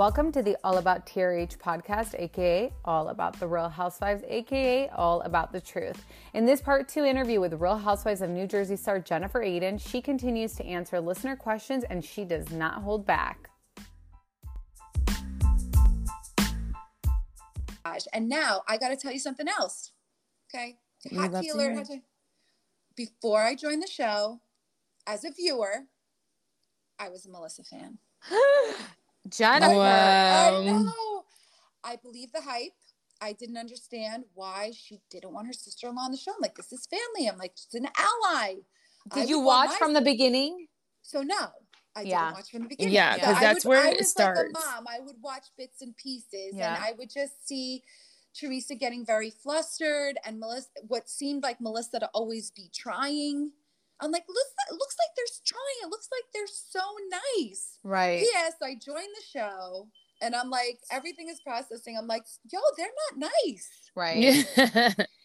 Welcome to the All About TRH podcast, aka All About the Real Housewives, aka All About the Truth. In this part two interview with Real Housewives of New Jersey star Jennifer Aydin, she continues to answer listener questions and she does not hold back. And now I got to tell you something else. Okay. Mm, hot alert. hot tea- Before I joined the show, as a viewer, I was a Melissa fan. Jennifer. I know. I believe the hype. I didn't understand why she didn't want her sister in law on the show. I'm like, this is family. I'm like, she's an ally. I Did you watch from the beginning? So no, I Yeah. didn't watch from the beginning. Yeah, 'cause I that's would- where it starts. Like mom, I would watch bits and pieces, Yeah. and I would just see Teresa getting very flustered, and Melissa, what seemed like Melissa to always be trying. I'm like, looks, it looks like they're trying. It looks like they're so nice. Right. Yes, I joined the show, and I'm like, everything is processing. I'm like, yo, they're not nice. Right.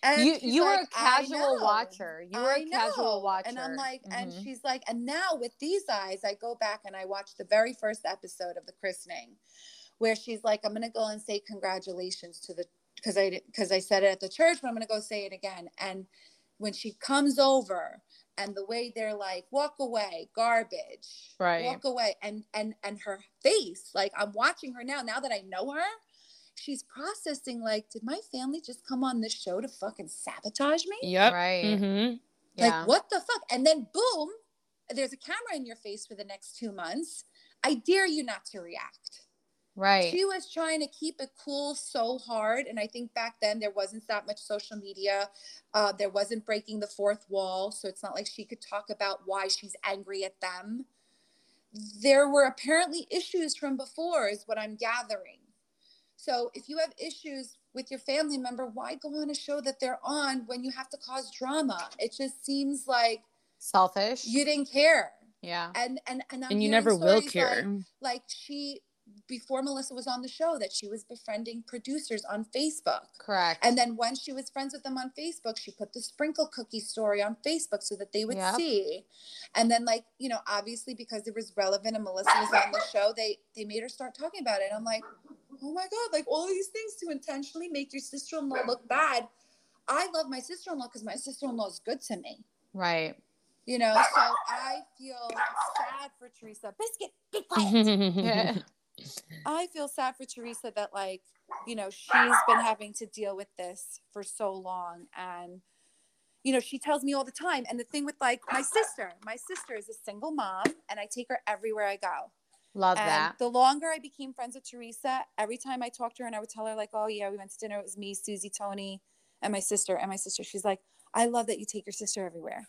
And You she's you were like, a casual watcher. You were I a casual know." watcher. And I'm like, and Mhm. she's like, and now with these eyes, I go back and I watch the very first episode of the christening, where she's like, I'm gonna go and say congratulations to the because I because I said it at the church, but I'm gonna go say it again. And when she comes over and the way they're like, walk away, garbage, Right. walk away, and and and her face, like I'm watching her now. Now that I know her. She's processing like, did my family just come on this show to fucking sabotage me? yep. Right. Mm-hmm. Yeah. Like, what the fuck? And then boom, there's a camera in your face for the next two months. I dare you not to react. Right. She was trying to keep it cool so hard. And I think back then there wasn't that much social media. Uh, there wasn't breaking the fourth wall. So it's not like she could talk about why she's angry at them. There were apparently issues from before, is what I'm gathering. So if you have issues with your family member, why go on a show that they're on when you have to cause drama? It just seems like Selfish. you didn't care. yeah. And and and, I'm And you never will care. Like, like she before Melissa was on the show that she was befriending producers on Facebook. Correct. And then when she was friends with them on Facebook, she put the sprinkle cookie story on Facebook so that they would Yep. see. And then like, you know, obviously because it was relevant and Melissa was on the show, they they made her start talking about it. I'm like, "Oh my god, like all these things to intentionally make your sister-in-law look bad." I love my sister-in-law cuz my sister-in-law is good to me. right. You know, so I feel sad for Teresa. Biscuit, be quiet. Yeah. I feel sad for Teresa that like, you know, she's been having to deal with this for so long and you know, she tells me all the time and the thing with like my sister, my sister is a single mom and I take her everywhere I go. Love and that. the longer I became friends with Teresa, every time I talked to her and I would tell her like, "Oh yeah, we went to dinner. It was me, Susie, Tony, and my sister." And my sister, she's like, "I love that you take your sister everywhere."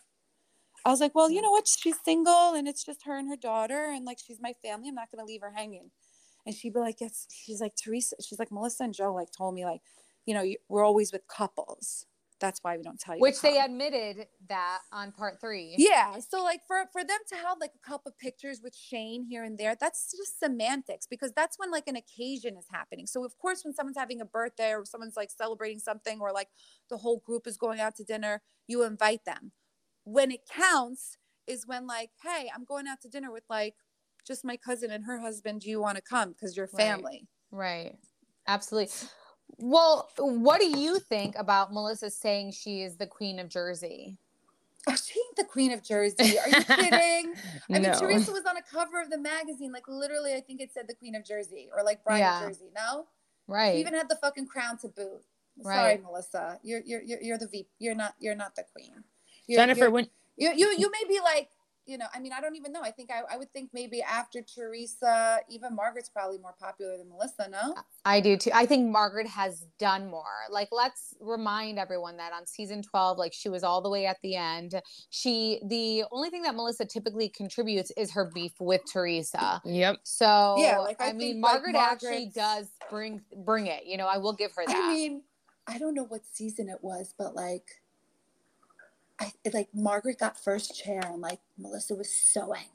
I was like, "Well, you know what? She's single and it's just her and her daughter and like she's my family. I'm not going to leave her hanging." And she'd be like, "Yes." She's like, "Teresa." She's like, "Melissa and Joe like told me like, you know, you, we're always with couples. That's why we don't tell you." Which they admitted that on part three. Yeah. So like for for them to have like a couple pictures with Shane here and there, that's just semantics because that's when like an occasion is happening. So of course when someone's having a birthday or someone's like celebrating something or like the whole group is going out to dinner, you invite them. When it counts is when like, hey, I'm going out to dinner with like just my cousin and her husband. Do you want to come? Because you're family. Right. Absolutely. Well, what do you think about Melissa saying she is the queen of Jersey? Oh, she ain't the queen of Jersey. Are you kidding? I no. mean, Teresa was on a cover of the magazine. Like literally, I think it said the queen of Jersey or like bride Yeah. of Jersey. No, Right. she even had the fucking crown to boot. Sorry, Melissa. You're you're you're, you're the V. You're not you're not the queen. You're, Jennifer, you're- when you you you may be like you know. I mean, I don't even know. I think I, I would think maybe after Teresa, even Margaret's probably more popular than Melissa. No. I do too. I think Margaret has done more. Like, let's remind everyone that on season 12, like, she was all the way at the end. She, the only thing that Melissa typically contributes is her beef with Teresa. Yep. So, Yeah, like, I I, mean, think, like, Margaret actually does bring bring it. You know, I will give her that. I mean, I don't know what season it was, but like, I it, like Margaret got first chair, and like Melissa was so angry,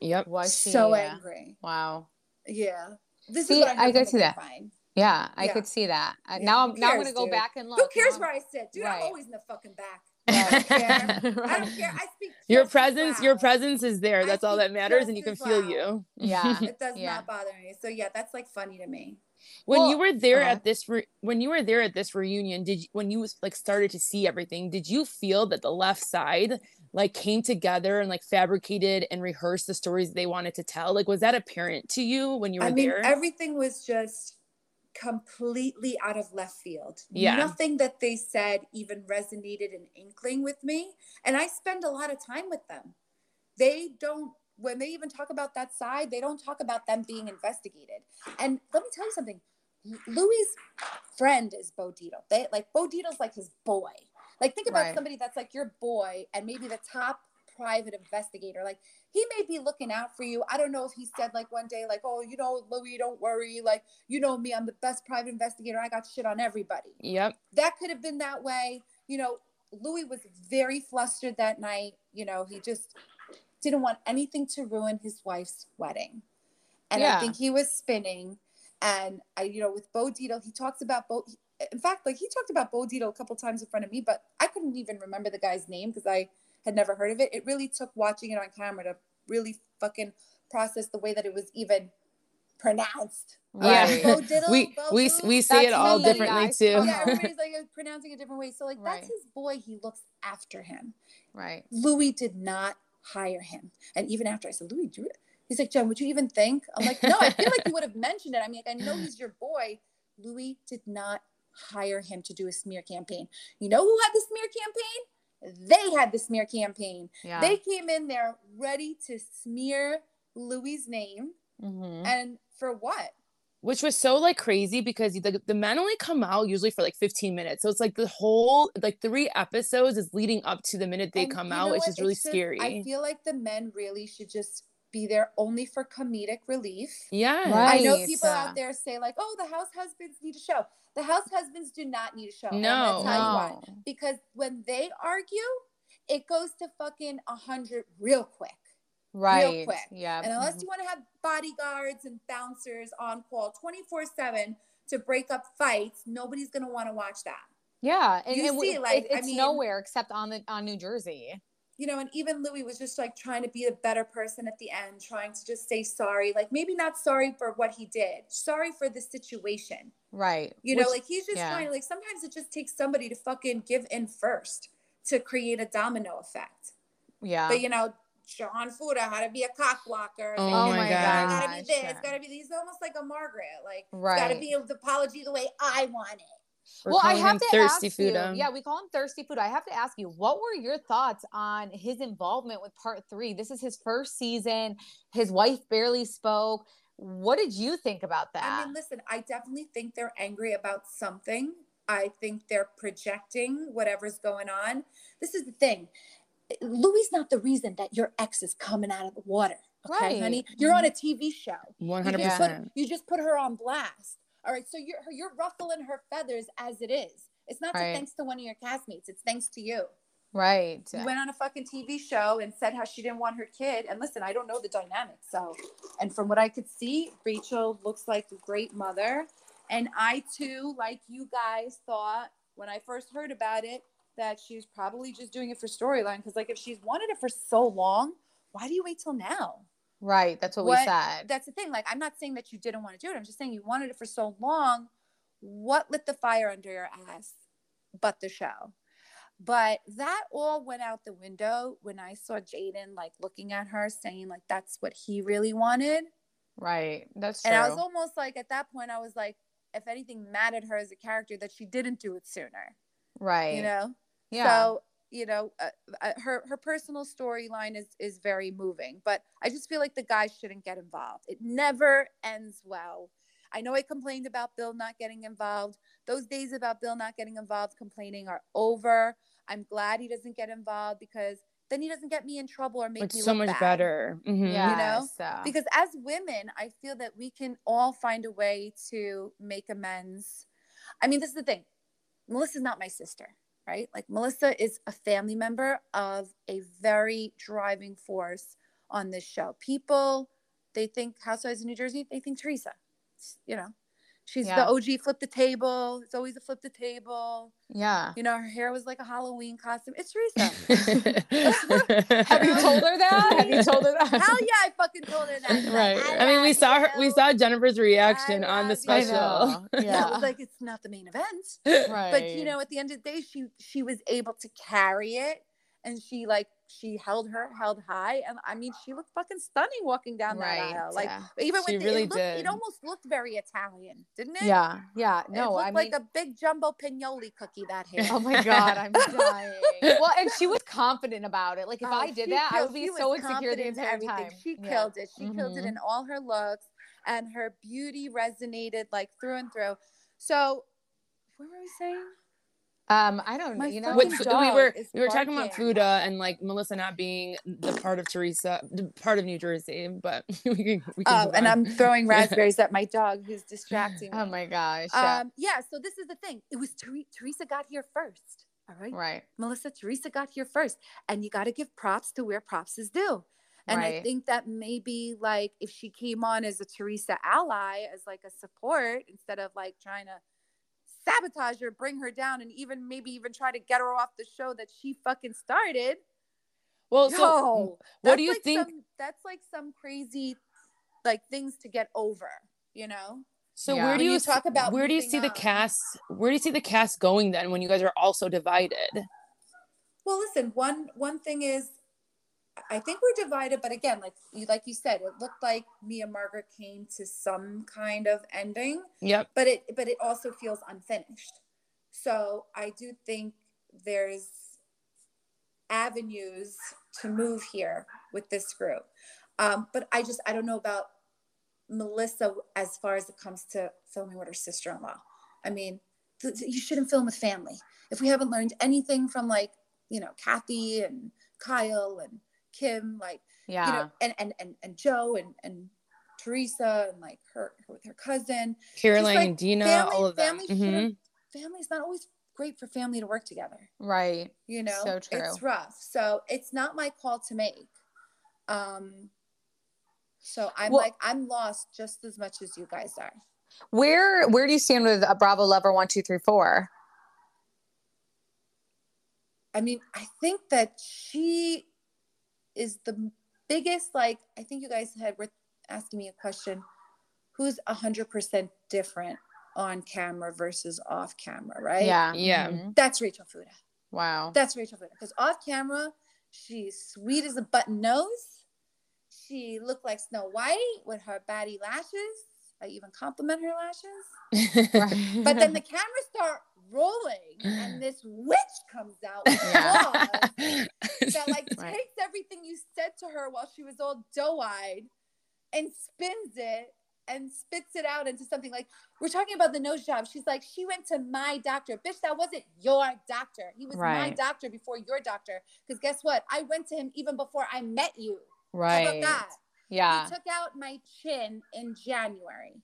Yep. was she? so Yeah. angry. Wow. Yeah, this See, is what I, I could see that. grapevine. Yeah, I Yeah. could see that. Uh, Yeah, Now, who I'm now I'm gonna go dude? back and look. Who cares Now where I sit, dude? Right. I'm always in the fucking back. I'm- don't care. I don't care. I speak. Your just as presence, your presence is there. That's all that matters, and you can feel loud. you. Yeah. It does Yeah. not bother me. So yeah, that's like funny to me. When Well, you were there uh-huh. at this re- when you were there at this reunion did you, when you like started to see everything did you feel that the left side like came together and like fabricated and rehearsed the stories they wanted to tell like was that apparent to you when you were I mean, there everything was just completely out of left field. Yeah. Nothing that they said even resonated an inkling with me. And I spend a lot of time with them. They don't, when they even talk about that side, they don't talk about them being investigated. And let me tell you something Louis' friend is Bo Dietl. They like Bo Dietl's like his boy. Like, think about Right. somebody that's like your boy and maybe the top private investigator. Like, he may be looking out for you. I don't know if he said like one day, like, oh, you know, Louis, don't worry. Like, you know me, I'm the best private investigator. I got shit on everybody. yep That could have been that way. You know, Louis was very flustered that night. You know, he just didn't want anything to ruin his wife's wedding. And Yeah. I think he was spinning. And I, you know, with Bo Dietl, he talks about Bo. In fact, like he talked about Bo Dietl a couple times in front of me, but I couldn't even remember the guy's name because I had never heard of it. It really took watching it on camera to really fucking process the way that it was even pronounced. Yeah. Right. Bo Diddle, we Bo we Boo. we say it That's all differently guys. too yeah, everybody's like pronouncing it a different way. So like Right. that's his boy. He looks after him. Right. Louis did not hire him. And even after I said, Louis, do it. He's like, Jen, would you even think? I'm like, no, I feel like you would have mentioned it. I mean, like, I know he's your boy. Louis did not hire him to do a smear campaign. You know who had the smear campaign? They had the smear campaign. Yeah. They came in there ready to smear Louis's name. Mhm. And for what? Which was so like crazy because the, the men only come out usually for like 15 minutes so it's like the whole like three episodes is leading up to the minute they And come out which is really just- scary I feel like the men really should just be there only for comedic relief. yeah Right. I know people out there say like, "Oh, the house husbands need a show." The house husbands do not need a show. No. I'm gonna tell you why. No. Because when they argue, it goes to fucking a hundred real quick. Right. quick. Yeah. And unless Mhm. you want to have bodyguards and bouncers on call twenty four seven to break up fights, nobody's gonna want to watch that. Yeah, and, You and see, like, it- I it's mean- nowhere except on the on New Jersey. you know, and even Louis was just like trying to be a better person at the end, trying to just say sorry. Like maybe not sorry for what he did, sorry for the situation. Right. You know, like he's just yeah. trying like sometimes it just takes somebody to fucking give in first to create a domino effect. yeah. But you know, John Fuda had to be a cock blocker. Oh my my God. Gotta be this, it's gotta be he's almost like a Margaret. Like it's Right. gotta be the apology the way I want it. We're well, I have to thirsty ask food you. Yeah, we call him thirsty food. I have to ask you, what were your thoughts on his involvement with part three? This is his first season. His wife barely spoke. What did you think about that? I mean, listen, I definitely think they're angry about something. I think they're projecting whatever's going on. This is the thing. Louis not the reason that your ex is coming out of the water. Okay, Right. honey. You're on a mm-hmm. TV show. You 100 just, percent put, you just put her on blast. All right. So you're you're ruffling her feathers as it is. It's not Right. thanks to one of your castmates. It's thanks to you. right. You went on a fucking TV show and said how she didn't want her kid. And listen, I don't know the dynamics. So, and from what I could see, Rachel looks like a great mother. And I too, like you guys, thought when I first heard about it that she's probably just doing it for storyline. Because, like, if she's wanted it for so long, why do you wait till now? Right. That's what, What- we said. That's the thing. Like, I'm not saying that you didn't want to do it. I'm just saying you wanted it for so long. What lit the fire under your ass but the show? But that all went out the window when I saw Jaden like looking at her saying like that's what he really wanted. Right. That's true. And I was almost like at that point I was like if anything mad at her as a character that she didn't do it sooner. Right. You know? Yeah. So, you know, uh, uh, her her personal storyline is is very moving, but I just feel like the guys shouldn't get involved. It never ends well. I know I complained about Bill not getting involved. Those days about Bill not getting involved complaining are over. I'm glad he doesn't get involved because then he doesn't get me in trouble or make It's me so much bad. better. Mhm. yeah. know? So. Because as women, I feel that we can all find a way to make amends. I mean, this is the thing. Melissa's not my sister, right? Like Melissa is a family member of a very driving force on this show. People, they think Housewives of New Jersey, they think Teresa. You know, she's Yeah. the OG flip the table. It's always a flip the table. yeah. You know, her hair was like a Halloween costume. It's Teresa. Have you told her that? Have you told her that? Hell yeah, I fucking told her that. Right. I mean, we saw her. We saw Jennifer's reaction on the. I special. Yeah, Yeah. it was like it's not the main event. right. But you know, at the end of the day, she she was able to carry it, and she like she held her held high, and I mean, she looked fucking stunning walking down Right, that aisle. Like yeah. even She with the, really it, looked, did. it almost looked very Italian, didn't it? yeah. Yeah. It No, looked I mean, like a big jumbo pinoli cookie. That hair. oh my God, I'm dying. well, and she was confident about it. Like if Oh, I did that, I would be so insecure the entire everything. time. She Yeah. killed it. She killed it Mhm. in all her looks, and her beauty resonated like through and through. So, what were we saying? Um, I don't know. My You know, With, we were we were talking about barking. Fuda and like Melissa not being the part of Teresa, the part of New Jersey, but we can, we can Oh, and. I'm throwing raspberries at my dog who's distracting me. oh my gosh. Yeah. Um, yeah, so this is the thing. It was Ther- Teresa got here first. All right. right. Melissa, Teresa got here first. And you got to give props to where props is due. And I think that maybe like if she came on as a Teresa ally, as like a support, instead of like trying to sabotage her, bring her down, and even maybe even try to get her off the show that she fucking started. well, so what do you like think? some- that's like some crazy, like things to get over, you know? So Yeah. where do you, you talk about where do you moving see the cast? Where do you see the cast going then when you guys are also divided? Well, listen, one one thing is I think we're divided, but again, like you like you said, it looked like me and Margaret came to some kind of ending, Yep. but it but it also feels unfinished. So I do think there's avenues to move here with this group. Um, but I just I don't know about Melissa as far as it comes to filming with her sister-in-law. I mean, th- th- you shouldn't film with family. If we haven't learned anything from like, you know, Kathy and Kyle and Kim, like, Yeah. you know, and, and, and, and Joe and, and Teresa and like her, her with her cousin. Caroline like and Dina, family- all of them. family Mhm. Family's not always great for family to work together. right. You know, So true. it's rough. So it's not my call to make. Um, so I'm Well- like, I'm lost just as much as you guys are. Where where do you stand with a Bravo lover one, two, three, four? I mean, I think that she is the biggest, like, I think you guys had were asking me a question who's 100% different on camera versus off camera, right? Yeah. Yeah. Mhm. That's Rachel Fuda. Wow. That's Rachel Fuda. Because off camera, she's sweet as a button nose. She looked like Snow White with her batty lashes. I even compliment her lashes. But then the cameras start rolling and this witch comes out Yeah. that like Right. takes everything you said to her while she was all doe-eyed and spins it and spits it out into something like we're talking about the nose job. She's like, she went to my doctor. Bitch, that wasn't your doctor. He was my doctor before your doctor. Because guess what? I went to him even before I met you. Right. about that? Yeah. He took out my chin in January.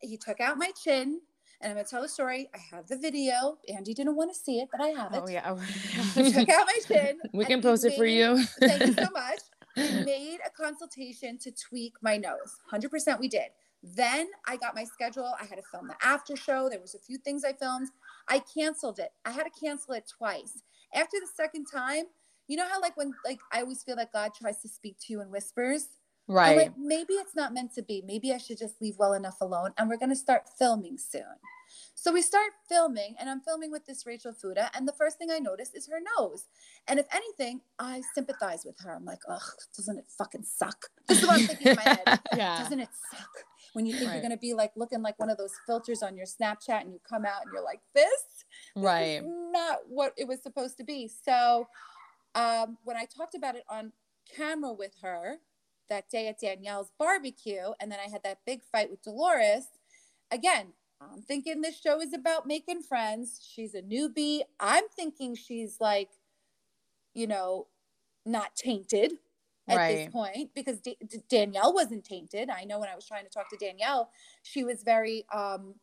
He took out my chin, and I'm gonna tell the story. I have the video. Andy didn't want to see it, but I have oh, it. Oh yeah. He took out my chin. we can post it for made- you. Thank you so much. He made a consultation to tweak my nose. 100% we did. Then I got my schedule. I had to film the after show. There was a few things I filmed. I canceled it. I had to cancel it twice. After the second time, you know how like when like I always feel that God tries to speak to you in whispers. I'm right. like, maybe it's not meant to be. Maybe I should just leave well enough alone and we're going to start filming soon. So we start filming, and I'm filming with this Rachel Fuda, and the first thing I notice is her nose. And if anything, I sympathize with her. I'm like, ugh, doesn't it fucking suck? This is what I'm thinking in my head. Yeah. Doesn't it suck? When you think Right. you're gonna be like looking like one of those filters on your Snapchat and you come out and you're like, this? This is Right. not what it was supposed to be. So um, when I talked about it on camera with her that day at Danielle's barbecue, and then I had that big fight with Dolores, again, I'm thinking this show is about making friends. She's a newbie. I'm thinking she's like, you know, not tainted at this point because D- D- Danielle wasn't tainted. I know when I was trying to talk to Danielle, she was very um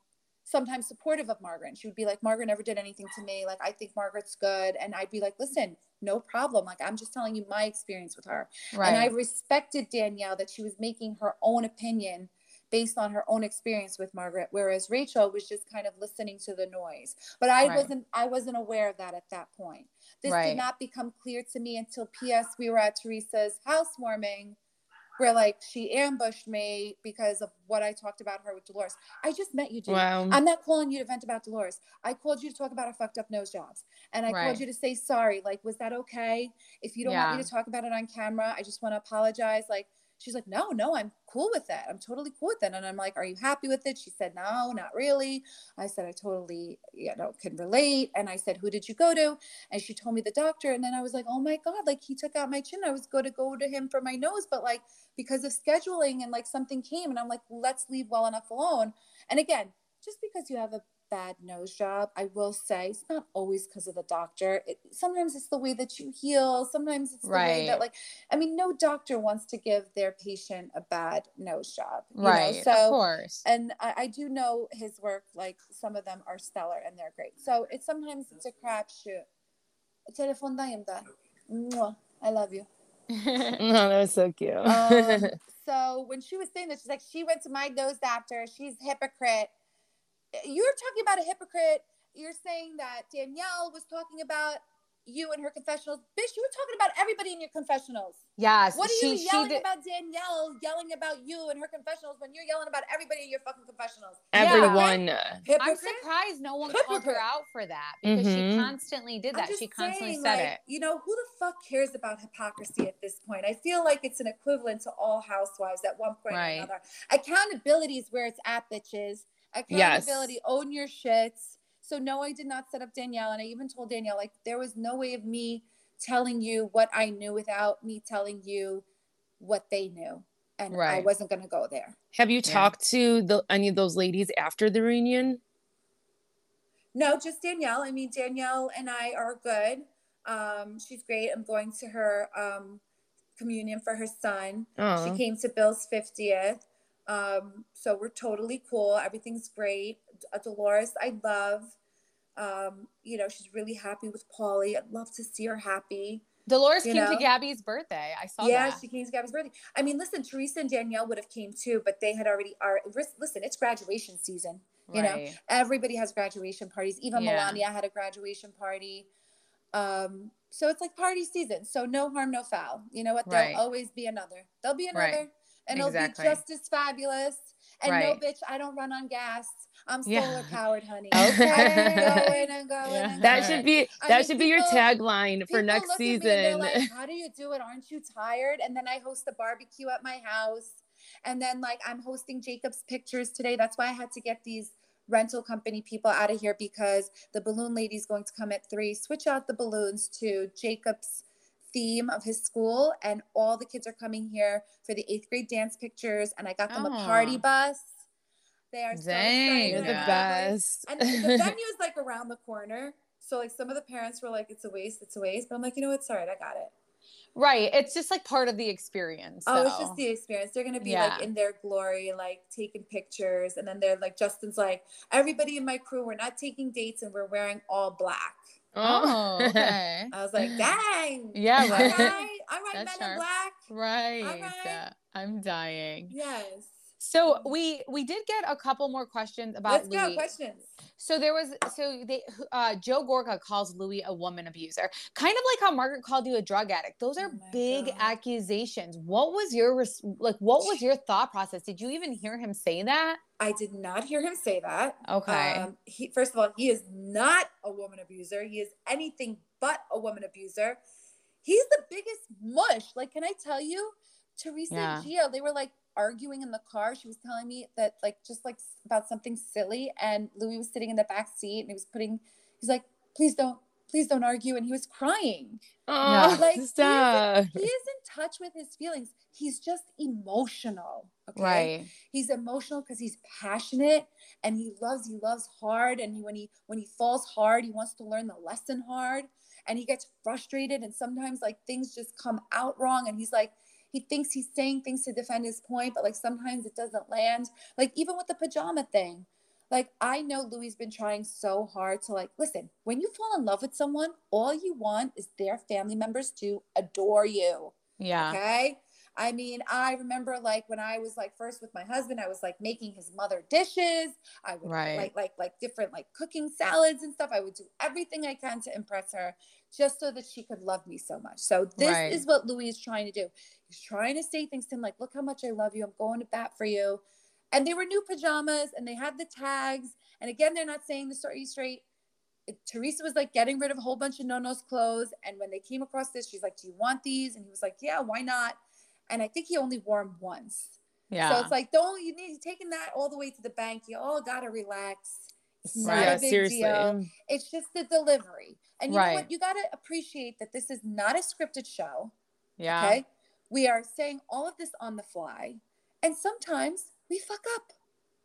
sometimes supportive of Margaret. She would be like, Margaret never did anything to me. Like, I think Margaret's good. And I'd be like, listen, no problem. Like, I'm just telling you my experience with her. Right. And I respected Danielle that she was making her own opinion based on her own experience with Margaret, whereas Rachel was just kind of listening to the noise. But I Right. wasn't I wasn't aware of that at that point. This Right. did not become clear to me until PS we were at Teresa's housewarming where like she ambushed me because of what I talked about her with Dolores. I just met you. Wow. I'm not calling you to vent about Dolores. I called you to talk about her fucked up nose jobs. And I Right. called you to say sorry. Like, was that okay? If you don't want me to talk about it on camera, I just want to apologize. Like, she's like, no, no, I'm cool with that. I'm totally cool with that. And I'm like, are you happy with it? She said, no, not really. I said, I totally, you know, can relate. And I said, who did you go to? And she told me the doctor. And then I was like, oh my God, like he took out my chin. I was going to go to him for my nose, but like because of scheduling and like something came and I'm like, let's leave well enough alone. And again, just because you have a bad nose job, I will say it's not always because of the doctor. It, sometimes it's the way that you heal. Sometimes it's the way that like, I mean, no doctor wants to give their patient a bad nose job. you know? right. So, of course. and I, I do know his work like some of them are stellar and they're great so it's sometimes it's a crapshoot Telefondayım da. Mwah. I love you Oh, that was so cute. um, so when she was saying that she's like she went to my nose doctor she's hypocrite you're talking about a hypocrite you're saying that danielle was talking about you and her confessionals bitch you were talking about everybody in your confessionals. yes. what are she, you yelling did- about Danielle yelling about you and her confessionals when you're yelling about everybody in your fucking confessionals? Everyone. I'm surprised no one called her out for that because she Mhm. constantly did that. She constantly saying, said like, it. You know, who the fuck cares about hypocrisy at this point? I feel like it's an equivalent to all housewives at one point Right. or another. Accountability is where it's at, bitches. Accountability, own your shits. So no, I did not set up Danielle, and I even told Danielle like there was no way of me telling you what I knew without me telling you what they knew, and I wasn't going to go there. Have you Yeah. talked to the, any of those ladies after the reunion? No, just Danielle. I mean, Danielle and I are good. Um, she's great. I'm going to her um, communion for her son. She Oh, came to Bill's 50th. Um, so we're totally cool. Everything's great. Dolores, I love. Um, you know, she's really happy with Paulie. I'd love to see her happy. Dolores you came know? to Gabby's birthday. I saw yeah, that. she came to Gabby's birthday. I mean, listen, Teresa and Danielle would have came too, but they had already are listen, it's graduation season. You know, Right. everybody has graduation parties. Even Yeah. Melania had a graduation party. Um, so it's like party season. So no harm, no foul. You know what? There'll Right. always be another. There'll be another. Right. And Exactly. it'll be just as fabulous. And no, bitch, I don't run on gas. I'm solar Yeah. powered, honey. Okay. I'm going and going Yeah. and that going. should be I that mean, should be your tagline for next look at me and season. like, How do you do it? Aren't you tired? And then I host a barbecue at my house. And then like I'm hosting Jacob's pictures today. That's why I had to get these rental company people out of here because the balloon lady's going to come at three. Switch out the balloons to Jacob's theme of his school, and all the kids are coming here for the eighth grade dance pictures. And I got them a party bus. They are so Dang. excited. You're the best. And the venue is like around the corner. So like some of the parents were like, it's a waste, it's a waste. But I'm like, you know, it's all right, I got it. Right. It's just like part of the experience. Oh, it's just the experience. They're gonna be Yeah. like in their glory, like taking pictures, and then they're like Justin's like, everybody in my crew, we're not taking dates and we're wearing all black. Oh, oh, okay. I was like, dang. Yeah, All right. right, all right, men in black. Right. right. Yeah. I'm dying. Yes. So we we did get a couple more questions about Let's Louis. go questions. So there was so they uh Joe Gorga calls Louis a woman abuser. Kind of like how Margaret called you a drug addict. Those are Oh big God. accusations. What was your res- like what was your thought process? Did you even hear him say that? I did not hear him say that. Okay. Um, he first of all, he is not a woman abuser. He is anything but a woman abuser. He's the biggest mush. Like, can I tell you, Teresa Yeah. and Gio, they were like arguing in the car. She was telling me that like just like about something silly, and Louis was sitting in the back seat and he was putting. He's like, please don't, please don't argue, and he was crying. Oh, Like, he is- stop. He is in touch with his feelings. He's just emotional. Okay. Right. he's emotional because he's passionate and he loves he loves hard and he, when he when he falls hard he wants to learn the lesson hard and he gets frustrated and sometimes like things just come out wrong and he's like he thinks he's saying things to defend his point but like sometimes it doesn't land like even with the pajama thing like i know louis has been trying so hard to like listen when you fall in love with someone all you want is their family members to adore you Yeah. Okay. I mean, I remember like when I was like first with my husband, I was like making his mother dishes. I would Right. like like like different like cooking salads and stuff. I would do everything I can to impress her just so that she could love me so much. So this Right. is what Louis is trying to do. He's trying to say things to him like, look how much I love you. I'm going to bat for you. And they were new pajamas and they had the tags. And again, they're not saying the story straight. It- Teresa was like getting rid of a whole bunch of Nonno's clothes. And when they came across this, she's like, Do you want these? And he was like, Yeah, why not? And I think he only wore them once. Yeah. So it's like, don't you need taking that all the way to the bank? You all gotta relax. It's not yeah, a big seriously. deal. It's just the delivery. And you know what? You gotta appreciate that this is not a scripted show. yeah. Okay. We are saying all of this on the fly. And sometimes we fuck up.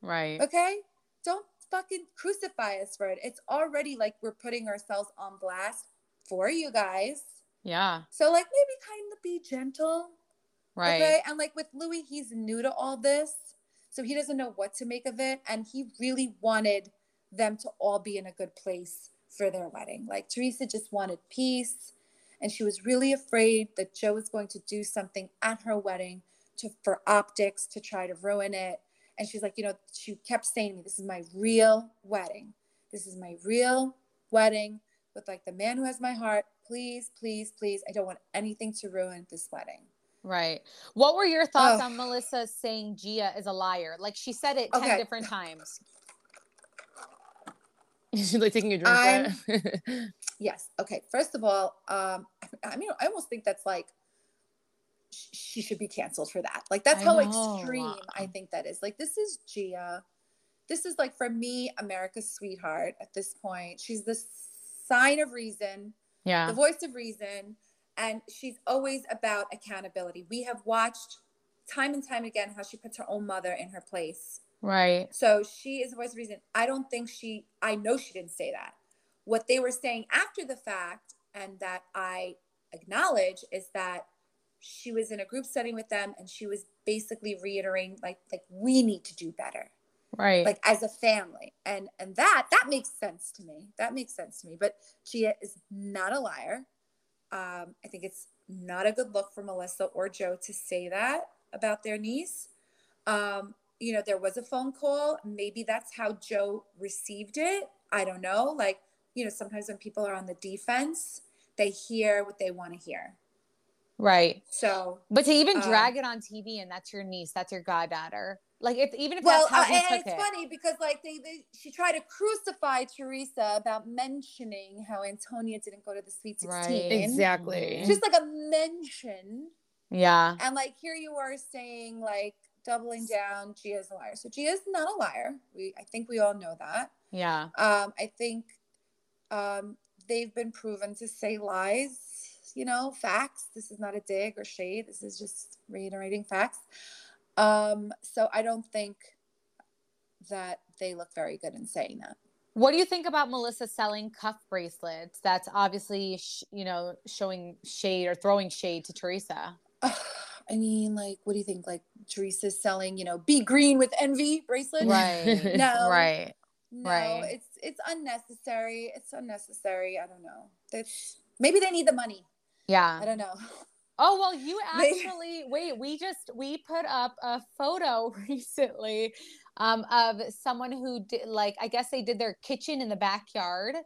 Right. Okay. Don't fucking crucify us for it. It's already like we're putting ourselves on blast for you guys. Yeah. So like maybe kind of be gentle. Right. Okay. And like with Louis, he's new to all this. So he doesn't know what to make of it. And he really wanted them to all be in a good place for their wedding. Like Teresa just wanted peace. And she was really afraid that Joe was going to do something at her wedding to for optics to try to ruin it. And she's like, you know, she kept saying to me, This is my real wedding. This is my real wedding with like the man who has my heart. Please, please, please. I don't want anything to ruin this wedding. Right. What were your thoughts Ugh. on Melissa saying Gia is a liar? Like she said it 10 Okay. different times. She's like taking a drink. Right? Yes. Okay. First of all, um, I mean, I almost think that's like she should be canceled for that. Like that's I how know. extreme I think that is. Like this is Gia. This is like for me, America's sweetheart at this point. She's the sign of reason, Yeah. the voice of reason, and she's always about accountability. We have watched time and time again how she puts her own mother in her place. Right. So she is the voice of reason. I don't think she, I know she didn't say that. What they were saying after the fact, and that I acknowledge, is that she was in a group setting with them and she was basically reiterating like like we need to do better Right. like as a family and and that that makes sense to me that makes sense to me but gia is not a liar um i think it's not a good look for melissa or joe to say that about their niece um you know there was a phone call maybe that's how joe received it i don't know like you know sometimes when people are on the defense they hear what they want to hear right. so But to even Um, drag it on TV and that's your niece, that's your goddaughter. Like if even if well, that's how uh, and it's it. funny because like they, they, she tried to crucify Teresa about mentioning how Antonia didn't go to the Sweet Sixteen. Right. exactly. Just like a mention, Yeah. and like here you are saying like doubling down, Gia's a liar. So Gia's not a liar. We, I think we all know that. Yeah. Um, I think um, they've been proven to say lies. You know, facts. This is not a dig or shade. This is just reiterating facts. Um, so I don't think that they look very good in saying that. What do you think about Melissa selling cuff bracelets? That's obviously, sh- you know, showing shade or throwing shade to Teresa. I mean, like, what do you think? Like Teresa's selling, you know, be green with envy bracelet. Right. No. Right. No, Right. it's it's unnecessary. It's unnecessary. I don't know. It's maybe they need the money. Yeah. I don't know. Oh well, you actually wait. We just we put up a photo recently um, of someone who did like I guess they did their kitchen in the backyard,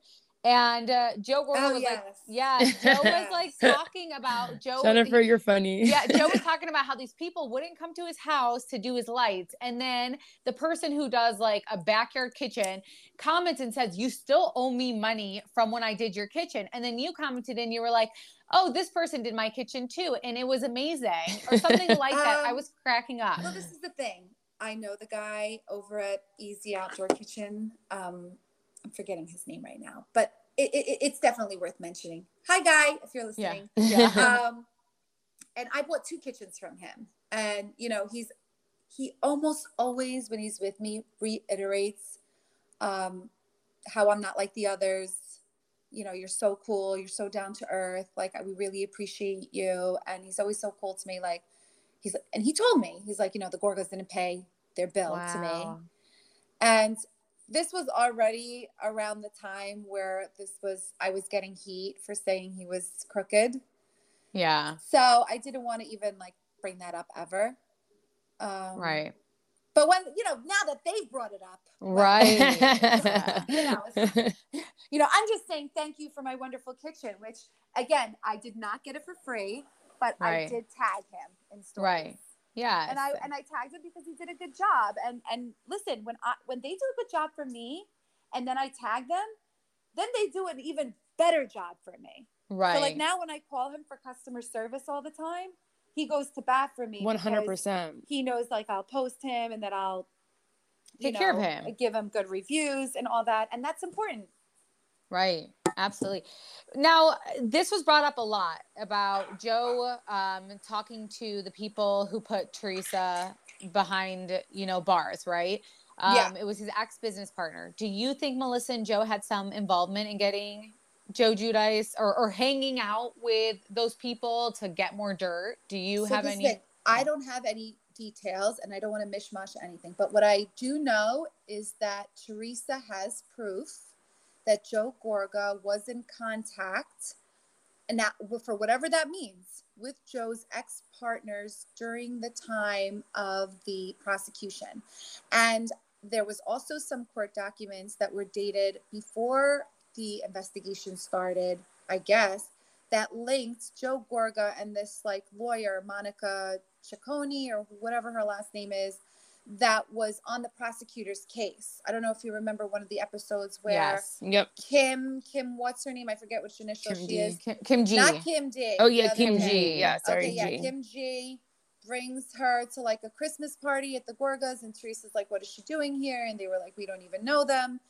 and uh, Joe Gorga Oh, was yes. like, yeah, Joe was like talking about Joe. Jennifer, you're funny. yeah, Joe was talking about how these people wouldn't come to his house to do his lights. And then the person who does like a backyard kitchen comments and says, You still owe me money from when I did your kitchen. And then you commented and you were like, Oh, this person did my kitchen too. And it was amazing, or something like that. I Um, was cracking up. Well, this is the thing. I know the guy over at Easy Outdoor Kitchen. Um, I'm forgetting his name right now, but it, it, it's definitely worth mentioning. Hi, guy, if you're listening. Yeah. um, and I bought two kitchens from him, and you know he's he almost always when he's with me reiterates um, how I'm not like the others. You know, you're so cool. You're so down to earth. Like we really appreciate you, and he's always so cool to me. Like he's and he told me he's like you know the Gorgas didn't pay their bill to me, and this was already around the time where this was I was getting heat for saying he was crooked. Yeah. So I didn't want to even like bring that up ever. Um, Right. But when you know now that they've brought it up, Right. you know, you know, I'm just saying thank you for my wonderful kitchen, which again I did not get it for free, but I did tag him in stories. Right. Yeah. And I and I tagged him because he did a good job. And and listen, when I when they do a good job for me, and then I tag them, then they do an even better job for me. right. So like now when I call him for customer service all the time, he goes to bat for me. One hundred percent. He knows like I'll post him and that I'll Take care of him. give him good reviews and all that, and that's important. Right. Absolutely. Now, this was brought up a lot about Joe um, talking to the people who put Teresa behind, you know, bars, right? Um, Yeah. It was his ex business partner. Do you think Melissa and Joe had some involvement in getting Joe Giudice or, or hanging out with those people to get more dirt? Do you So have any? thing, I don't have any details, and I don't want to mishmash anything. But what I do know is that Teresa has proof that Joe Gorga was in contact, and that for whatever that means, with Joe's ex partners during the time of the prosecution, and there was also some court documents that were dated before the investigation started. I guess that linked Joe Gorga and this like lawyer, Monica Ciccone or whatever her last name is, that was on the prosecutor's case. I don't know if you remember one of the episodes where yes. Yep. Kim, Kim, what's her name? I forget which initial Kim she D. is. Kim, Kim G. Not Kim G. Oh yeah, Kim Kim G. G. Yeah, sorry, okay, yeah, G. Kim G brings her to like a Christmas party at the Gorgas, and Teresa's like, "What is she doing here?" And they were like, "We don't even know them."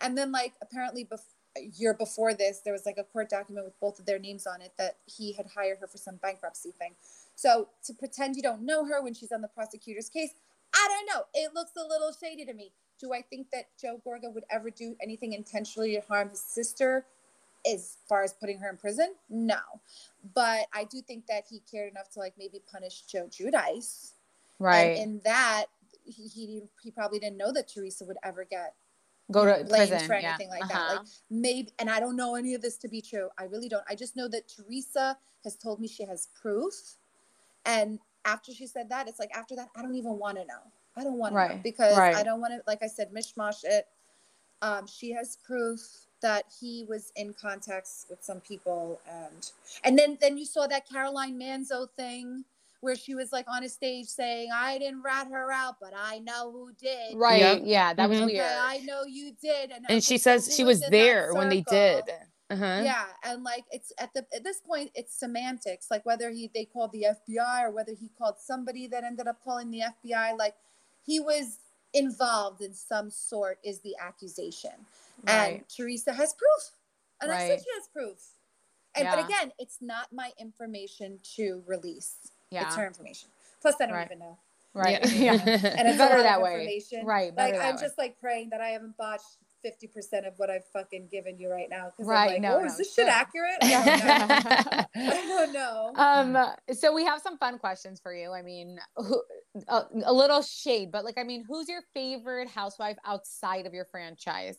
And then, like, apparently, bef- a year before this, there was like a court document with both of their names on it that he had hired her for some bankruptcy thing. So to pretend you don't know her when she's on the prosecutor's case, I don't know. It looks a little shady to me. Do I think that Joe Gorga would ever do anything intentionally to harm his sister? As far as putting her in prison, no. But I do think that he cared enough to like maybe punish Joe Giudice. right. And in that, he, he he probably didn't know that Teresa would ever get Go to blamed prison. for yeah. anything like Uh-huh. that. Like maybe, and I don't know any of this to be true. I really don't. I just know that Teresa has told me she has proof, and after she said that, it's like after that, I don't even want to know. I don't want to know because right. I don't want to, like I said, mishmash it. Um, she has proof that he was in contacts with some people, and and then then you saw that Caroline Manzo thing where she was like on a stage saying, "I didn't rat her out, but I know who did." Right. Yep. Yeah. That was Mhm. weird. Okay, I know you did, and, And she says she was in there when they did. Uh-huh. Yeah, and like it's at the at this point it's semantics, like whether he they called the FBI or whether he called somebody that ended up calling the FBI. Like he was involved in some sort is the accusation, and Teresa has proof, and I said she has proof. And Yeah. but again, it's not my information to release. Yeah. It's her information. Plus, I don't Right. even know. Right. Yeah. Yeah. And it's Better that way. Right, better Like I'm way. just like praying that I haven't botched fifty percent of what I've fucking given you right now. Because Right, I'm like, no, oh, no, is this sure. shit accurate? I don't know. I don't know. um so we have some fun questions for you i mean who, a, a little shade but like i mean who's your favorite housewife outside of your franchise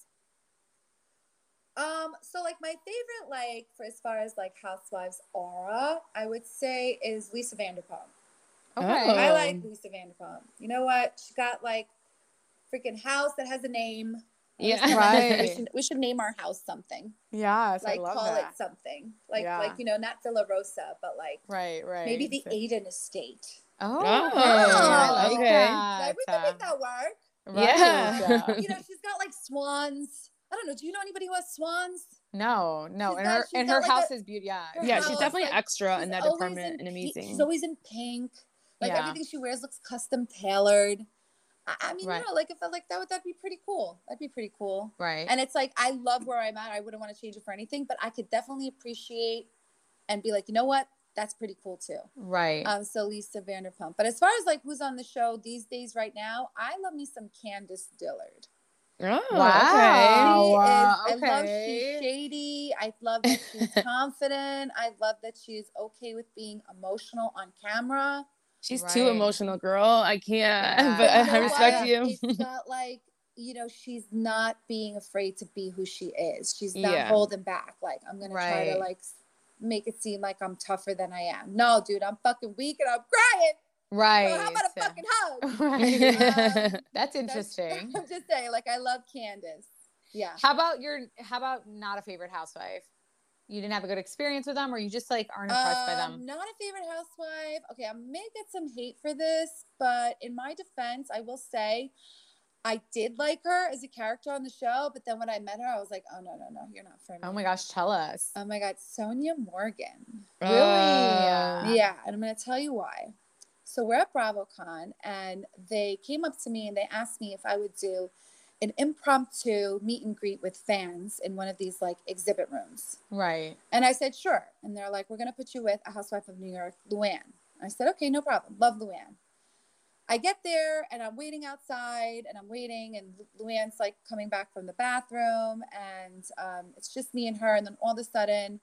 Um, so like my favorite, like for as far as like housewives aura, I would say is Lisa Vanderpump. Okay. Oh. I like Lisa Vanderpump. You know what? She got like freaking house that has a name. I Yeah. Right. We should, we should name our house something. Yes, like I love call that. it something. Like Yeah. like you know, not Villa Rosa, but like Right, right. maybe the Aydin Estate. Oh, Oh, I like okay. that. Like, we can make that work. Right. Yeah. you know, she's got like swans. I don't know. Do you know anybody who has swans? No, no, She's and got- her and got her like house a- is beautiful. Yeah, Yeah, house, she's definitely like, extra in that always department in and amazing. She's always in pink. Like Yeah. everything she wears looks custom tailored. I, I mean, Right. you know, like if I like that would that'd be pretty cool. That'd be pretty cool. right. And it's like I love where I'm at. I wouldn't want to change it for anything, but I could definitely appreciate and be like, you know what? That's pretty cool too. right. Um, so Lisa Vanderpump. But as far as like who's on the show these days right now, I love me some Candiace Dillard. oh, Wow. She Wow, is, I love okay. she's shady. I love that she's confident. I love that she's okay with being emotional on camera. She's too emotional, girl. I can't, Yeah. but I, I respect what? you. It's got like, you know, she's not being afraid to be who she is. She's not Yeah. holding back. Like, I'm gonna try to like make it seem like I'm tougher than I am. No, dude, I'm fucking weak and I'm crying. right. So how about a fucking hug? right. Um, That's interesting. I'm just saying, like, I love Candiace. Yeah. How about your? How about not a favorite housewife? You didn't have a good experience with them, or you just like aren't impressed by Um, them? Not a favorite housewife. Okay, I may get some hate for this, but in my defense, I will say I did like her as a character on the show. But then when I met her, I was like, oh, no, no, no, you're not for me. Oh my gosh, tell us. Oh my God, Sonja Morgan. Really? Uh, Yeah, and I'm going to tell you why. So we're at BravoCon, and they came up to me and they asked me if I would do an impromptu meet and greet with fans in one of these like exhibit rooms. Right. And I said, sure. And they're like, we're going to put you with a housewife of New York, Luann. I said, okay, no problem. Love Luann. I get there and I'm waiting outside and I'm waiting and Lu- Luann's like coming back from the bathroom and um, it's just me and her. And then all of a sudden,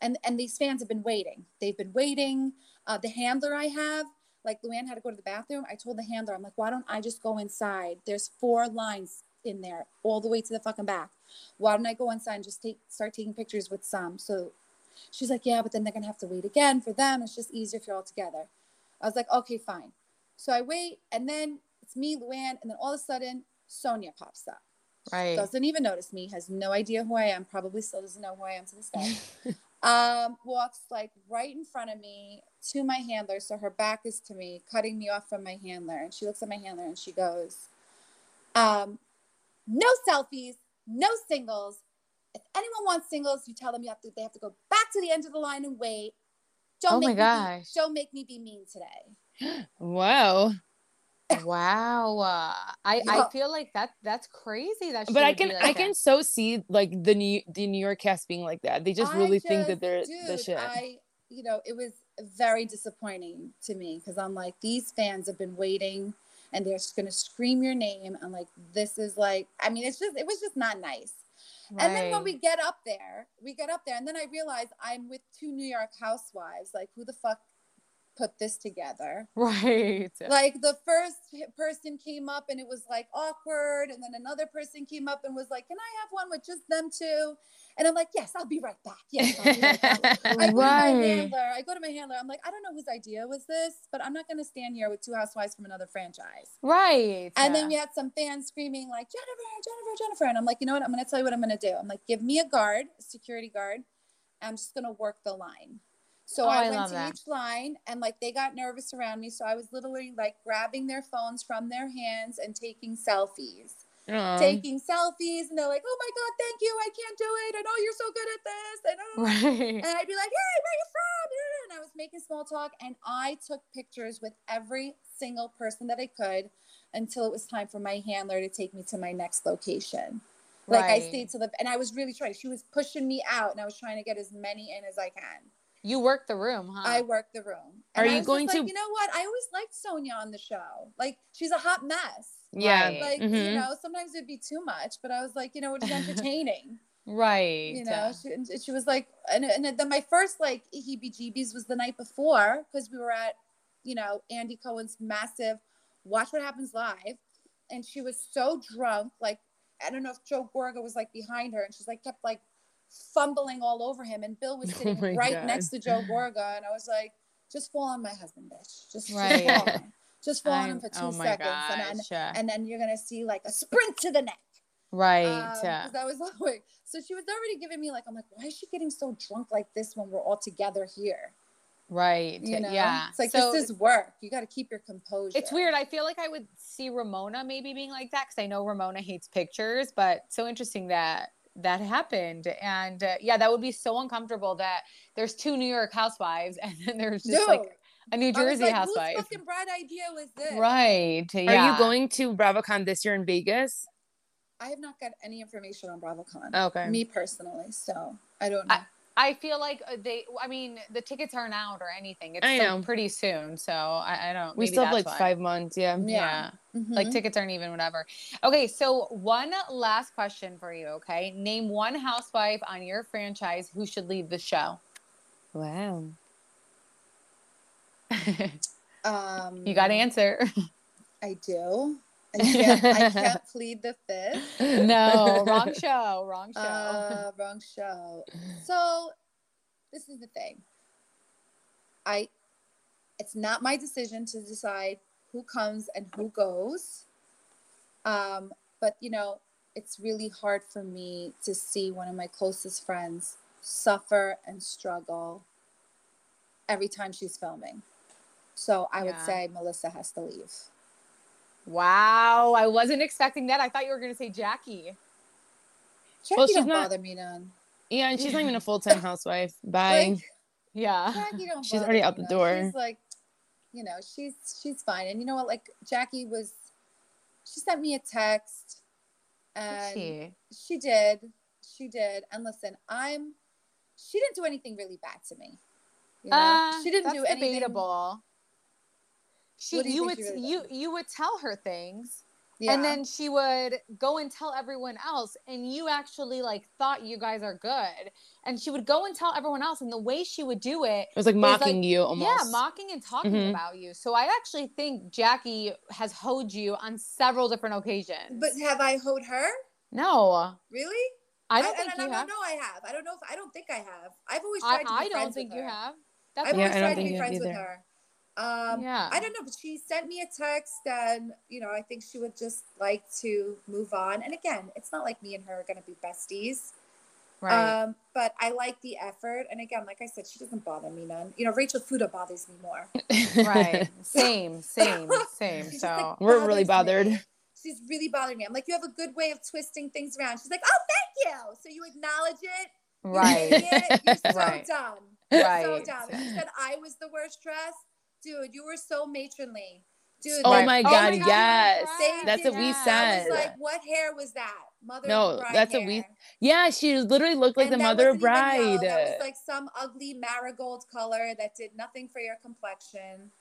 and, and these fans have been waiting. They've been waiting. Uh, the handler I have, like Luann had to go to the bathroom. I told the handler, I'm like, why don't I just go inside? There's four lines in there all the way to the fucking back. Why don't I go inside and just take start taking pictures with some? So she's like, yeah, but then they're gonna have to wait again for them. It's just easier if you're all together. I was like, okay, fine. So I wait, and then it's me, Luann, and then all of a sudden Sonja pops up. Right. Doesn't even notice me, has no idea who I am, probably still doesn't know who I am to this day. um, walks like right in front of me to my handler. So her back is to me, cutting me off from my handler. And she looks at my handler and she goes, um, no selfies, no singles. If anyone wants singles, you tell them you have to they have to go back to the end of the line and wait. Don't Oh my make me gosh. Be, don't make me be mean today. Wow. wow. Uh, I I feel like that that's crazy. That. But I can like I that. can so see like the New the New York cast being like that. They just I really think that they're the shit. I, you know, it was very disappointing to me because I'm like, these fans have been waiting and they're just gonna scream your name. And like, this is like, I mean, it's just, it was just not nice. And then when we get up there, we get up there, and then I realize I'm with two New York housewives. Like, who the fuck put this together? Right. Like the first person came up and it was like awkward, and then another person came up and was like, "Can I have one with just them two? And I'm like, "Yes, I'll be right back." Yes, I'll be right back. I go to my Right. handler. I go to my handler. I'm like, I don't know whose idea was this, but I'm not going to stand here with two housewives from another franchise. Right. And then we had some fans screaming like Jennifer, Jennifer, Jennifer, and I'm like, you know what? I'm going to tell you what I'm going to do. I'm like, give me a guard, a security guard. I'm just going to work the line. So Oh, I, I went to that. each line, and like they got nervous around me, so I was literally like grabbing their phones from their hands and taking selfies Aw. taking selfies and they're like, oh my God, thank you. I can't do it. I know you're so good at this. And, oh. Right. and I'd be like, hey, where you from? And I was making small talk and I took pictures with every single person that I could until it was time for my handler to take me to my next location. Like I stayed to the, and I was really trying. She was pushing me out and I was trying to get as many in as I can. You work the room, huh? I worked the room. Are And I you was just going like, to- You know what? I always liked Sonja on the show. Like she's a hot mess. Yeah. Right. Like you Mhm. know, sometimes it'd be too much, but I was like, you know, it is entertaining. right. you know, she, she was like, and, and then my first like heebie-jeebies was the night before because we were at, you know, Andy Cohen's massive Watch What Happens Live, and she was so drunk, like I don't know if Joe Gorga was like behind her, and she's like kept like fumbling all over him. And Bill was Oh sitting my right God. next to Joe Gorga. And I was like, just fall on my husband, bitch. Just, just fall on him. Just fall on him for two oh my seconds. And, then, gosh. and then you're going to see like a sprint to the neck. right. Um, 'cause I was like, so she was already giving me like, I'm like, why is she getting so drunk like this when we're all together here? right. You know, Yeah. it's like So- this is work. You got to keep your composure. It's weird. I feel like I would see Ramona maybe being like that because I know Ramona hates pictures, but so interesting that that happened. And uh, yeah, that would be so uncomfortable that there's two New York housewives and then there's just Dude, like a New Jersey like, housewife. Whose fucking bright idea was this? Right. Are you going to BravoCon this year in Vegas? I have not got any information on BravoCon. Okay. Me personally, so I don't know. I feel like uh, they, I mean, the tickets aren't out or anything. It's I know. pretty soon. So I, I don't, we still have like why. five months. Yeah. Yeah. Mhm. Like tickets aren't even whatever. Okay, so one last question for you. Okay, name one housewife on your franchise who should leave the show. Wow. um, you got to answer. I do. I can't, I can't plead the fifth. no, wrong show. Wrong show. Uh, wrong show. So this is the thing. I it's not my decision to decide who comes and who goes. Um, but you know, it's really hard for me to see one of my closest friends suffer and struggle every time she's filming. So I would say Melissa has to leave. Wow, I wasn't expecting that. I thought you were going to say Jackie. Jackie Well, she's don't not- bother me none. Yeah, and she's not even a full time housewife. Bye. Like, Yeah. Jackie don't She's already me out the none. door. She's like, you know, she's she's fine. And you know what? Like Jackie was, she sent me a text, and She. she did, she did. And listen, I'm, she didn't do anything really bad to me. You know, Uh, she didn't that's do anything. debatable. She, you you would, she really you, did? you would tell her things, Yeah. and then she would go and tell everyone else and you actually like thought you guys are good and she would go and tell everyone else and the way she would do it It was like is, mocking like- you almost. yeah mocking and talking Mhm. about you so i actually think jackie has hoed you on several different occasions but have I hoed her? no Really? i don't I, think I, you don't have know. I have. I don't know if I don't think I have. I've always i, tried to be I don't friends think with you have that's I've Yeah, always I don't tried to think be you have friends with either. Her. Um, Yeah. I don't know, but she sent me a text, and you know, I think she would just like to move on. And again, it's not like me and her are going to be besties. right Um, but I like the effort. And again, like I said, she doesn't bother me none. You know, Rachel Fuda bothers me more. right same same same so like, We're really bothers me. bothered. She's really bothering me. I'm like, you have a good way of twisting things around. She's like, oh, thank you. So you acknowledge it. You right idiot. You're so Right. dumb. So right dumb. And you said I was the worst dressed. Dude, you were so matronly. Dude, Oh Right. my Oh god, my God, yes. They That's what we did- I said. like, what hair was that? Mother No, of bride that's what hair. we- yeah, she literally looked like And the mother of wasn't even yellow. bride. That was like some ugly marigold color that did nothing for your complexion.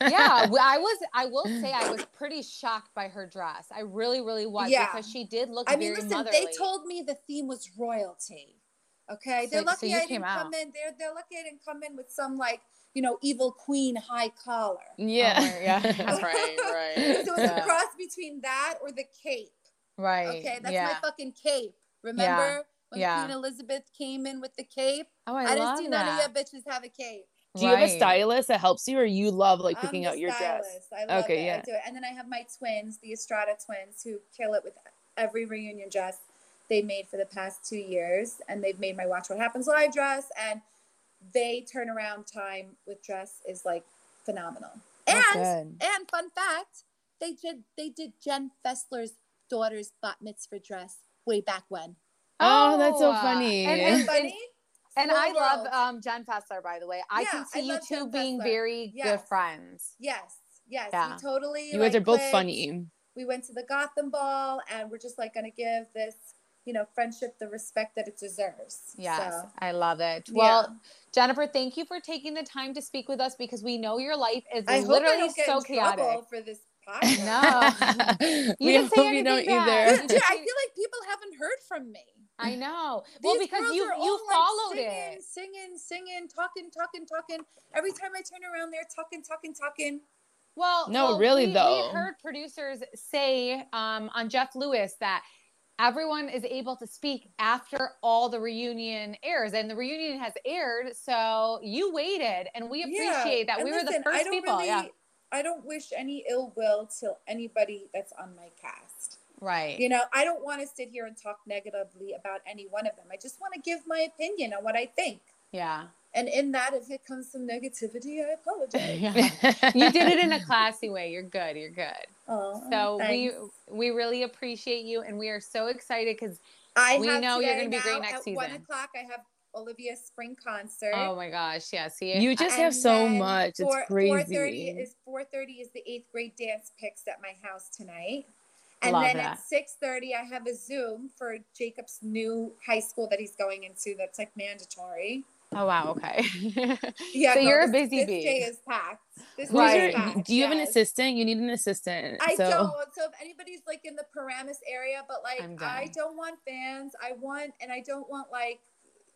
yeah I was i will say i was pretty shocked by her dress i really really was Yeah. because she did look I mean, listen, motherly. they told me the theme was royalty. Okay, they're so lucky you I didn't out. come in. They're they're lucky I didn't come in with some like you know evil queen high collar. yeah. Oh yeah, right, right. so it's Yeah. a cross between that or the cape. right Okay, that's yeah. my fucking cape. Remember when Yeah. Queen Elizabeth came in with the cape? oh i, I, didn't love see none of that. you bitches have a cape. Do you have a stylist that helps you or you love like I'm picking the out your dress? stylist. I love Okay, it. yeah. I do it. And then I have my twins, the Estrada twins, who kill it with every reunion dress they made for the past two years. And they've made my Watch What Happens Live dress. And they turnaround time with dress is like phenomenal. And and fun fact, they did they did Jen Fessler's daughter's bat mitzvah dress way back when. Oh, that's so uh, funny. and, and, funny? and Small I love um jen fessler by the way i Yeah, can see I you two Jen being Fessler. very good friends Yes, yes, Yeah. we totally. You guys like, are both clicked. funny. we went to the Gotham Ball and we're just like going to give this, you know, friendship the respect that it deserves. yes So, i love it yeah. well jennifer thank you for taking the time to speak with us because we know your life is I hope I literally don't get so in chaotic for this podcast. No. we didn't say hope you don't anything bad. either. I feel like people haven't heard from me. i know These well because you you all, like, followed singing, it singing, singing, talking, talking, talking. Every time I turn around, they're talking, talking, talking. Well, No, well, really, we, though. we heard producers say um, on Jeff Lewis that everyone is able to speak after all the reunion airs and the reunion has aired so you waited and we appreciate yeah. that and we listen, were the first people really, yeah i don't wish any ill will to anybody that's on my cast right you know i don't want to sit here and talk negatively about any one of them i just want to give my opinion on what i think yeah and in that, if it comes some negativity, I apologize. you did it in a classy way. You're good. You're good. Oh, so thanks. we we really appreciate you, and we are so excited because we know you're going to be great next at season. One o'clock, I have Olivia's spring concert. Oh my gosh, yeah. See, you just and have so much. It's four, crazy. Four thirty is four thirty is the eighth grade dance picks at my house tonight. And Love then that. at six thirty, I have a Zoom for Jacob's new high school that he's going into. That's like mandatory. Oh wow, okay. yeah, so no, you're this, a busy this bee. day is packed. This right. Packed, do you yes. have an assistant? You need an assistant. I so. don't. So if anybody's like in the Paramus area, but like I don't want fans. I want and I don't want like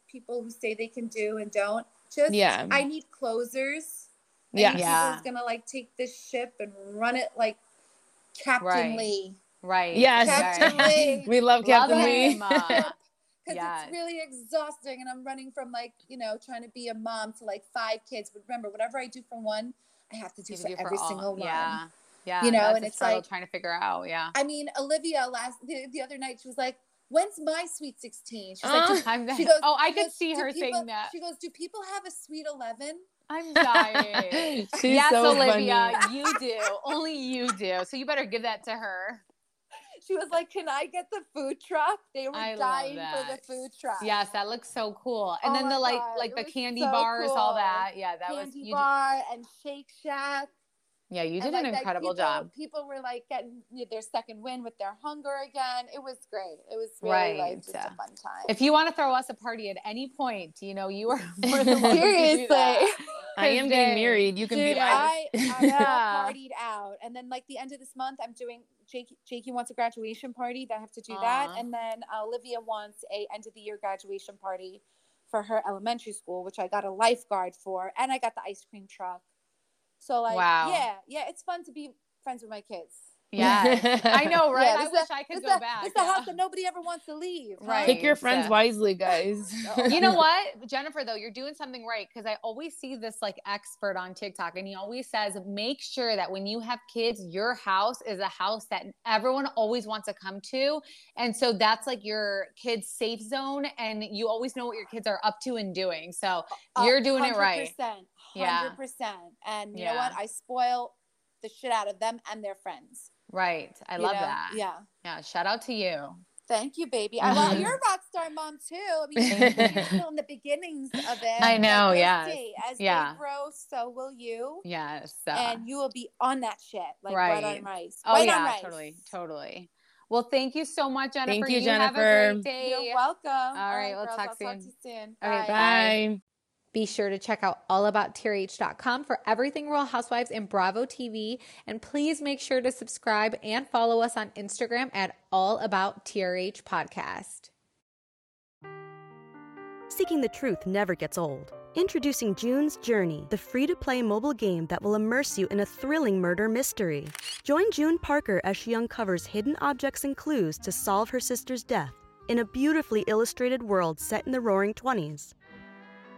people who say they can do and don't. Just yeah. I need closers. Yeah. Yeah. Who's gonna like take this ship and run it like Captain right. Lee. Right. Yes. Captain Lee. we love Captain love Lee because yes. it's really exhausting and i'm running from like you know trying to be a mom to like five kids but remember whatever i do for one i have to do for do every for single one. yeah. Yeah you know and it's like trying to figure out yeah. I mean olivia last the, the other night she was like when's my sweet 16 she's uh, like she goes, oh i could goes, see her people, saying that. she goes do people have a sweet 11 I'm dying. yes, so Olivia, you do. Only you do. So you better give that to her she was like, "Can I get the food truck?" They were I dying for the food truck. Yes, that looks so cool. And oh then the like God, like the candy so bars, cool. all that. Yeah, that candy was you bar and Shake Shack. Yeah, you did and, an incredible people, job. People were like getting their second win with their hunger again. It was great. It was really right. like just a fun time. If you want to throw us a party at any point, you know, you are more than Seriously. I am getting married. You can Dude, be I, I yeah. partied out. And then like the end of this month, I'm doing Jake Jakey wants a graduation party. That I have to do Aww. that. And then uh, Olivia wants a end of the year graduation party for her elementary school, which I got a lifeguard for, and I got the ice cream truck. So like, wow. yeah, yeah, it's fun to be friends with my kids. Yeah, I know, right? Yeah, I wish I could go the, back. It's the house that nobody ever wants to leave. Right. Pick your friends wisely, guys. you know what, Jennifer? Though you're doing something right because I always see this like expert on TikTok, and he always says, make sure that when you have kids, your house is a house that everyone always wants to come to, and so that's like your kids' safe zone, and you always know what your kids are up to and doing. So you're doing it right. Hundred percent. And you yeah. know what? I spoil the shit out of them and their friends. Right. I you love know? that. Yeah. Yeah. Shout out to you. Thank you, baby. I love you're a rock star mom too. I mean, you're still in the beginnings of it. I know, yeah. As yeah. they grow, so will you. Yes. Uh, and you will be on that shit, like right, right on rice. Oh right yeah, totally, totally. Well, thank you so much, Jennifer. Thank you, you Jennifer. Have a great day. You're welcome. All right, we'll girls, talk, soon. talk to you soon. Okay, bye. bye. Be sure to check out allabouttrh.com for everything Real Housewives and Bravo TV. And please make sure to subscribe and follow us on Instagram at All About TRH Podcast. Seeking the truth never gets old. Introducing June's Journey, the free to play mobile game that will immerse you in a thrilling murder mystery. Join June Parker as she uncovers hidden objects and clues to solve her sister's death in a beautifully illustrated world set in the roaring 20s.